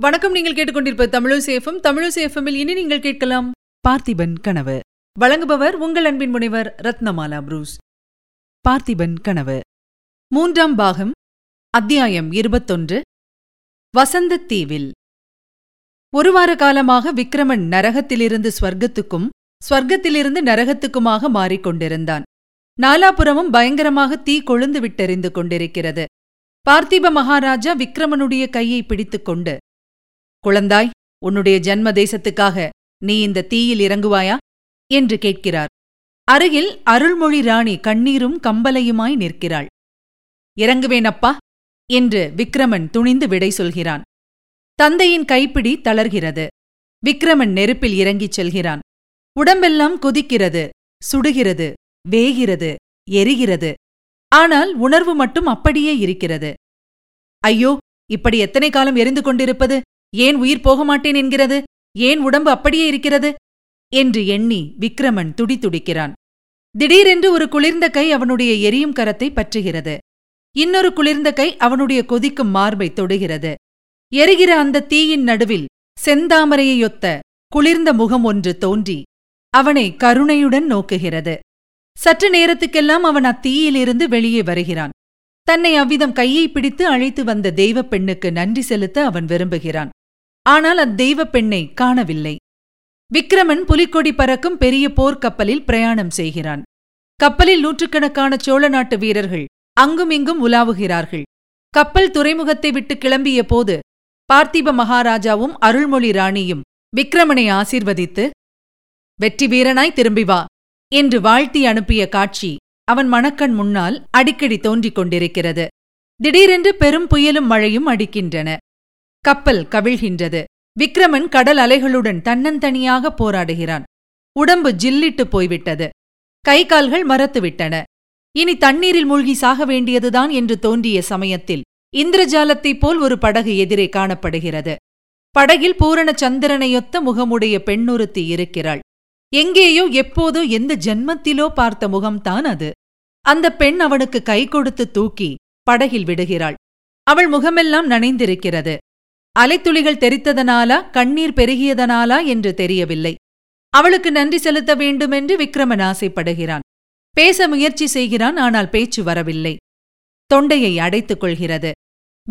வணக்கம். நீங்கள் கேட்டுக்கொண்டிருப்ப தமிழசேஃபம் தமிழசேஃபமில் இனி நீங்கள் கேட்கலாம் பார்த்திபன் கனவு. வழங்குபவர் உங்கள் அன்பின் முனைவர் ரத்னமாலா புரூஸ். பார்த்திபன் கனவு. மூன்றாம் பாகம் அத்தியாயம் இருபத்தொன்று வசந்தத் தீவில். ஒரு வார காலமாக விக்ரமன் நரகத்திலிருந்து ஸ்வர்க்கத்துக்கும் ஸ்வர்க்கத்திலிருந்து நரகத்துக்குமாக மாறிக்கொண்டிருந்தான் நாலாபுறமும் பயங்கரமாக தீ கொழுந்து விட்டெறிந்து கொண்டிருக்கிறது. பார்த்திப மகாராஜா விக்ரமனுடைய கையை பிடித்துக்கொண்டு குழந்தாய் உன்னுடைய ஜன்ம தேசத்துக்காக நீ இந்த தீயில் இறங்குவாயா? என்று கேட்கிறார். அருகில் அருள்மொழி ராணி கண்ணீரும் கம்பலையுமாய் நிற்கிறாள். இறங்குவேன் அப்பா என்று விக்ரமன் துணிந்து விடை சொல்கிறான். தந்தையின் கைப்பிடி தளர்கிறது. விக்ரமன் நெருப்பில் இறங்கிச் செல்கிறான். உடம்பெல்லாம் கொதிக்கிறது சுடுகிறது வேகிறது எரிகிறது. ஆனால் உணர்வு மட்டும் அப்படியே இருக்கிறது. ஐயோ இப்படி எத்தனை காலம் எரிந்து கொண்டிருப்பது? ஏன் உயிர் போக மாட்டேன் என்கிறது? ஏன் உடம்பு அப்படியே இருக்கிறது? என்று எண்ணி விக்ரமன் துடிதுடிக்கிறான் திடீரென்று ஒரு குளிர்ந்த கை அவனுடைய எரியும் கரத்தை பற்றுகிறது. இன்னொரு குளிர்ந்த கை அவனுடைய கொதிக்கும் மார்பை தொடுகிறது. எரிகிற அந்த தீயின் நடுவில் செந்தாமரையொத்த குளிர்ந்த முகம் ஒன்று தோன்றி அவனை கருணையுடன் நோக்குகிறது. சற்று நேரத்துக்கெல்லாம் அவன் அத்தீயிலிருந்து வெளியே வருகிறான். தன்னை அவ்விதம் கையை பிடித்து அழைத்து வந்த தெய்வப் பெண்ணுக்கு நன்றி செலுத்த அவன் விரும்புகிறான். ஆனால் அத்தெய்வப் பெண்ணை காணவில்லை. விக்ரமன் புலிக்கொடி பறக்கும் பெரிய போர்க்கப்பலில் பிரயாணம் செய்கிறான். கப்பலில் நூற்றுக்கணக்கான சோழ நாட்டு வீரர்கள் அங்குமிங்கும் உலாவுகிறார்கள். கப்பல் துறைமுகத்தை விட்டு கிளம்பிய போது பார்த்திப மகாராஜாவும் அருள்மொழி ராணியும் விக்ரமனை ஆசீர்வதித்து வெற்றி வீரனாய் திரும்பி வா என்று வாழ்த்தி அனுப்பிய காட்சி அவன் மணக்கண் முன்னால் அடிக்கடி தோன்றிக் கொண்டிருக்கிறது. திடீரென்று பெரும் புயலும் மழையும் அடிக்கின்றன. கப்பல் கவிழ்கின்றது. விக்ரமன் கடல் அலைகளுடன் தன்னந்தனியாக போராடுகிறான். உடம்பு ஜில்லிட்டு போய்விட்டது. கை கால்கள் மறத்துவிட்டன இனி தண்ணீரில் மூழ்கி சாக வேண்டியதுதான் என்று தோன்றிய சமயத்தில் இந்திரஜாலத்தைப் போல் ஒரு படகு எதிரே காணப்படுகிறது. படகில் பூரண சந்திரனையொத்த முகமுடைய பெண்ணொருத்தி இருக்கிறாள். எங்கேயோ எப்போதோ எந்த ஜென்மத்திலோ பார்த்த முகம்தான் அது. அந்த பெண் அவனுக்கு கை கொடுத்து தூக்கி படகில் விடுகிறாள். அவள் முகமெல்லாம் நனைந்திருக்கிறது. அலைத்துளிகள் தெரித்ததனாலா கண்ணீர் பெருகியதனாலா என்று தெரியவில்லை. அவளுக்கு நன்றி செலுத்த வேண்டுமென்று விக்ரமன் ஆசைப்படுகிறான். பேச முயற்சி செய்கிறான் ஆனால் பேச்சு வரவில்லை. தொண்டையை அடைத்துக் கொள்கிறது.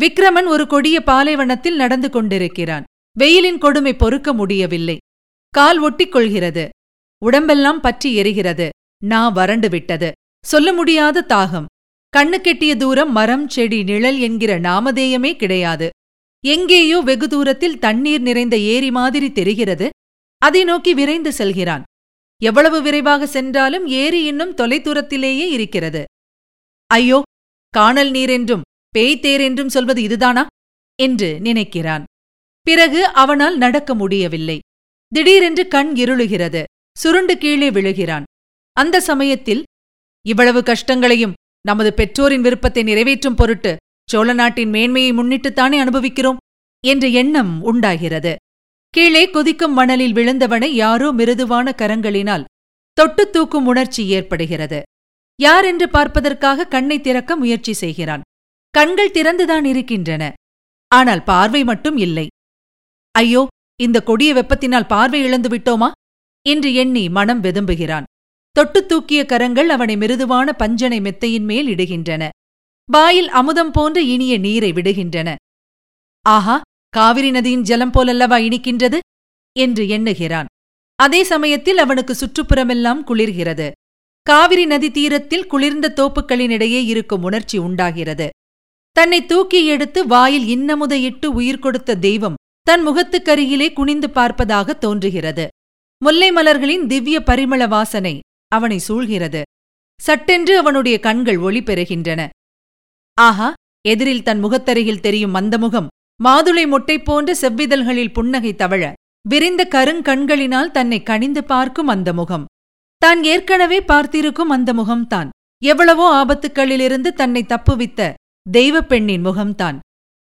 விக்ரமன் ஒரு கொடிய பாலைவனத்தில் நடந்து கொண்டிருக்கிறான். வெயிலின் கொடுமை பொறுக்க முடியவில்லை. கால் ஒட்டிக் கொள்கிறது. உடம்பெல்லாம் பற்றி எரிகிறது. நா வறண்டு விட்டது. சொல்ல முடியாத தாகம். கண்ணு கெட்டிய தூரம் மரம் செடி நிழல் என்கிற நாமதேயமே கிடையாது. எங்கேயோ வெகு தூரத்தில் தண்ணீர் நிறைந்த ஏரி மாதிரி தெரிகிறது. அதை நோக்கி விரைந்து செல்கிறான். எவ்வளவு விரைவாக சென்றாலும் ஏரி இன்னும் தொலைதூரத்திலேயே இருக்கிறது. ஐயோ காணல் நீரென்றும் பேய்த்தேர் என்றும் சொல்வது இதுதானா? என்று நினைக்கிறான். பிறகு அவனால் நடக்க முடியவில்லை. திடீரென்று கண் இருளுகிறது. சுருண்டு கீழே விழுகிறான். அந்த சமயத்தில் இவ்வளவு கஷ்டங்களையும் நமது பெற்றோரின் விருப்பத்தை நிறைவேற்றும் பொருட்டு சோழ நாட்டின் மேன்மையை முன்னிட்டுத்தானே அனுபவிக்கிறோம் என்ற எண்ணம் உண்டாகிறது. கீழே கொதிக்கும் மணலில் விழுந்தவனை யாரோ மிருதுவான கரங்களினால் தொட்டு தூக்கும் உணர்ச்சி ஏற்படுகிறது. யார் என்று பார்ப்பதற்காக கண்ணை திறக்க முயற்சி செய்கிறான். கண்கள் திறந்துதான் இருக்கின்றன. ஆனால் பார்வை மட்டும் இல்லை. ஐயோ இந்த கொடிய வெப்பத்தினால் பார்வை இழந்து விட்டோமா? என்று எண்ணி மனம் வெதும்புகிறான். தொட்டு தூக்கிய கரங்கள் அவனை மிருதுவான பஞ்சனை மெத்தையின் மேல் இடுகின்றன. வாயில் அமுதம் போன்ற இனிய நீரை விடுகின்றன. ஆஹா காவிரி நதியின் ஜலம் போலல்லவா இனிக்கின்றது? என்று எண்ணுகிறான். அதே சமயத்தில் அவனுக்கு சுற்றுப்புறமெல்லாம் குளிர்கிறது. காவிரி நதி தீரத்தில் குளிர்ந்த தோப்புக்களினிடையே இருக்கும் உணர்ச்சி உண்டாகிறது. தன்னை தூக்கி எடுத்து வாயில் இன்னமுத இட்டு உயிர் கொடுத்த தெய்வம் தன் முகத்துக்கருகிலே குனிந்து பார்ப்பதாக தோன்றுகிறது. முல்லை மலர்களின் திவ்ய பரிமள வாசனை அவனை சூழ்கிறது. சட்டென்று அவனுடைய கண்கள் ஒளி பெறுகின்றன. ஆஹா எதிரில் தன் முகத்தருகில் தெரியும் அந்த முகம் மாதுளை மொட்டை போன்ற செவ்விதழ்களில் புன்னகை தவழ விரிந்த கருங்கண்களினால் தன்னை கணிந்து பார்க்கும் அந்த முகம் தான் ஏற்கனவே பார்த்திருக்கும் அந்த முகம்தான் எவ்வளவோ ஆபத்துக்களிலிருந்து தன்னை தப்புவித்த தெய்வப் பெண்ணின் முகம்தான்.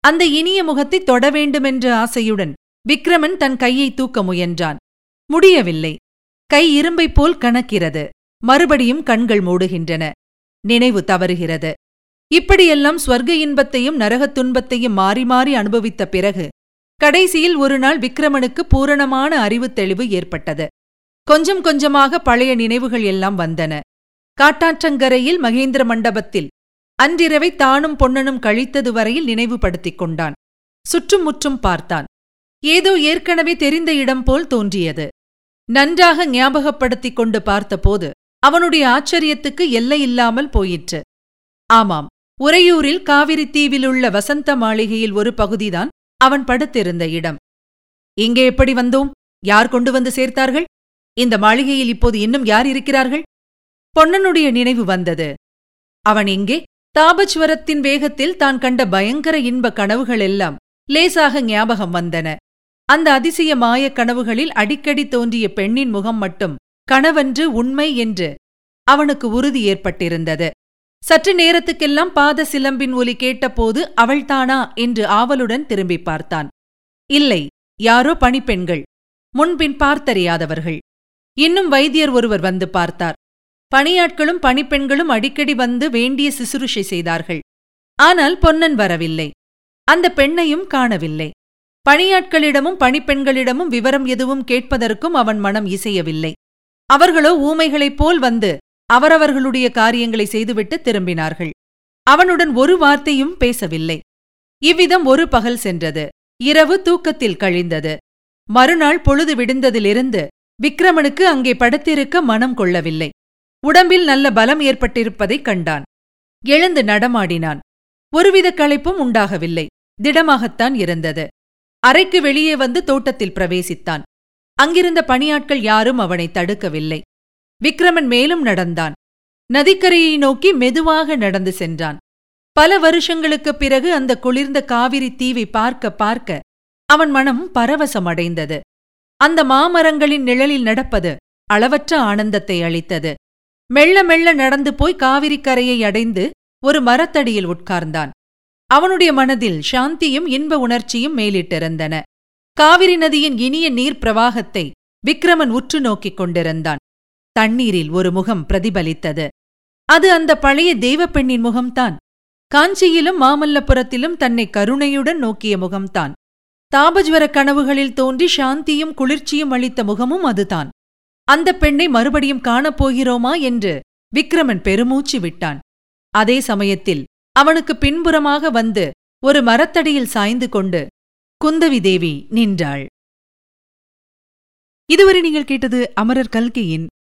அந்த இனிய முகத்தை தொட வேண்டுமென்ற ஆசையுடன் விக்ரமன் தன் கையை தூக்க முயன்றான். முடியவில்லை. கை இரும்பைப் போல் கணக்கிறது மறுபடியும் கண்கள் மூடுகின்றன. நினைவு தவறுகிறது. இப்படியெல்லாம் ஸ்வர்க இன்பத்தையும் நரகத் துன்பத்தையும் மாறி மாறி அனுபவித்த பிறகு கடைசியில் ஒரு நாள் விக்ரமனுக்கு பூரணமான அறிவு தெளிவு ஏற்பட்டது. கொஞ்சம் கொஞ்சமாக பழைய நினைவுகள் எல்லாம் வந்தன. காட்டாற்றங்கரையில் மகேந்திர மண்டபத்தில் அன்றிரவை தானும் பொன்னனும் கழித்தது வரையில் நினைவுபடுத்திக் கொண்டான். சுற்றும் முற்றும் பார்த்தான். ஏதோ ஏற்கனவே தெரிந்த இடம் போல் தோன்றியது. நன்றாக ஞாபகப்படுத்திக் கொண்டு பார்த்தபோது அவனுடைய ஆச்சரியத்துக்கு எல்லையில்லாமல் போயிற்று. ஆமாம் உறையூரில் காவிரி தீவிலுள்ள வசந்த மாளிகையில் ஒரு பகுதிதான் அவன் படுத்திருந்த இடம். இங்கே எப்படி வந்தோம்? யார் கொண்டு வந்து சேர்த்தார்கள்? இந்த மாளிகையில் இப்போது இன்னும் யார் இருக்கிறார்கள்? பொன்னனுடைய நினைவு வந்தது. அவன் இங்கே தாபஸ்வரத்தின் வேகத்தில் தான் கண்ட பயங்கர இன்ப கனவுகளெல்லாம் லேசாக ஞாபகம் வந்தன. அந்த அதிசய மாயக் கனவுகளில் அடிக்கடி தோன்றிய பெண்ணின் முகம் மட்டும் கனவன்று உண்மை என்று அவனுக்கு உறுதி ஏற்பட்டிருந்தது. சற்று நேரத்துக்கெல்லாம் பாத சிலம்பின் ஒலி கேட்டபோது அவள்தானா என்று ஆவலுடன் திரும்பி பார்த்தான். இல்லை யாரோ பணிப்பெண்கள் முன்பின் பார்த்தறியாதவர்கள். இன்னும் வைத்தியர் ஒருவர் வந்து பார்த்தார். பணியாட்களும் பணிப்பெண்களும் அடிக்கடி வந்து வேண்டிய சிசுருஷை செய்தார்கள். ஆனால் பொன்னன் வரவில்லை. அந்த பெண்ணையும் காணவில்லை. பணியாட்களிடமும் பணிப்பெண்களிடமும் விவரம் எதுவும் கேட்பதற்கும் அவன் மனம் இசையவில்லை. அவர்களோ ஊமைகளைப் போல் வந்து அவரவர்களுடைய காரியங்களை செய்துவிட்டு திரும்பினார்கள். அவனுடன் ஒரு வார்த்தையும் பேசவில்லை. இவ்விதம் ஒரு பகல் சென்றது. இரவு தூக்கத்தில் கழிந்தது. மறுநாள் பொழுது விடுந்ததிலிருந்து விக்ரமனுக்கு அங்கே படுத்திருக்க மனம் கொள்ளவில்லை. உடம்பில் நல்ல பலம் ஏற்பட்டிருப்பதைக் கண்டான். எழுந்து நடமாடினான். ஒருவித களைப்பும் உண்டாகவில்லை. திடமாகத்தான் இருந்தது. அறைக்கு வெளியே வந்து தோட்டத்தில் பிரவேசித்தான். அங்கிருந்த பணியாட்கள் யாரும் அவனை தடுக்கவில்லை. விக்ரமன் மேலும் நடந்தான். நதிக்கரையை நோக்கி மெதுவாக நடந்து சென்றான். பல வருஷங்களுக்குப் பிறகு அந்த குளிர்ந்த காவிரி தீவை பார்க்க பார்க்க அவன் மனம் பரவசமடைந்தது. அந்த மாமரங்களின் நிழலில் நடப்பது அளவற்ற ஆனந்தத்தை அளித்தது. மெல்ல மெல்ல நடந்து போய் காவிரிக்கரையை அடைந்து ஒரு மரத்தடியில் உட்கார்ந்தான். அவனுடைய மனதில் சாந்தியும் இன்ப உணர்ச்சியும் மேலிட்டிருந்தன. காவிரி நதியின் இனிய நீர் பிரவாகத்தை விக்ரமன் உற்று நோக்கிக் கொண்டிருந்தான். தண்ணீரில் ஒரு முகம் பிரதிபலித்தது. அது அந்த பழைய தெய்வப்பெண்ணின் முகம்தான். காஞ்சியிலும் மாமல்லபுரத்திலும் தன்னை கருணையுடன் நோக்கிய முகம்தான். தாபஜ்வர கனவுகளில் தோன்றி சாந்தியும் குளிர்ச்சியும் அளித்த முகமும் அதுதான். அந்த பெண்ணை மறுபடியும் காணப்போகிறோமா என்று விக்ரமன் பெருமூச்சு விட்டான். அதே சமயத்தில் அவனுக்கு பின்புறமாக வந்து ஒரு மரத்தடியில் சாய்ந்து கொண்டு குந்தவி தேவி நின்றாள். இதுவரை நீங்கள் கேட்டது அமரர் கல்கியின்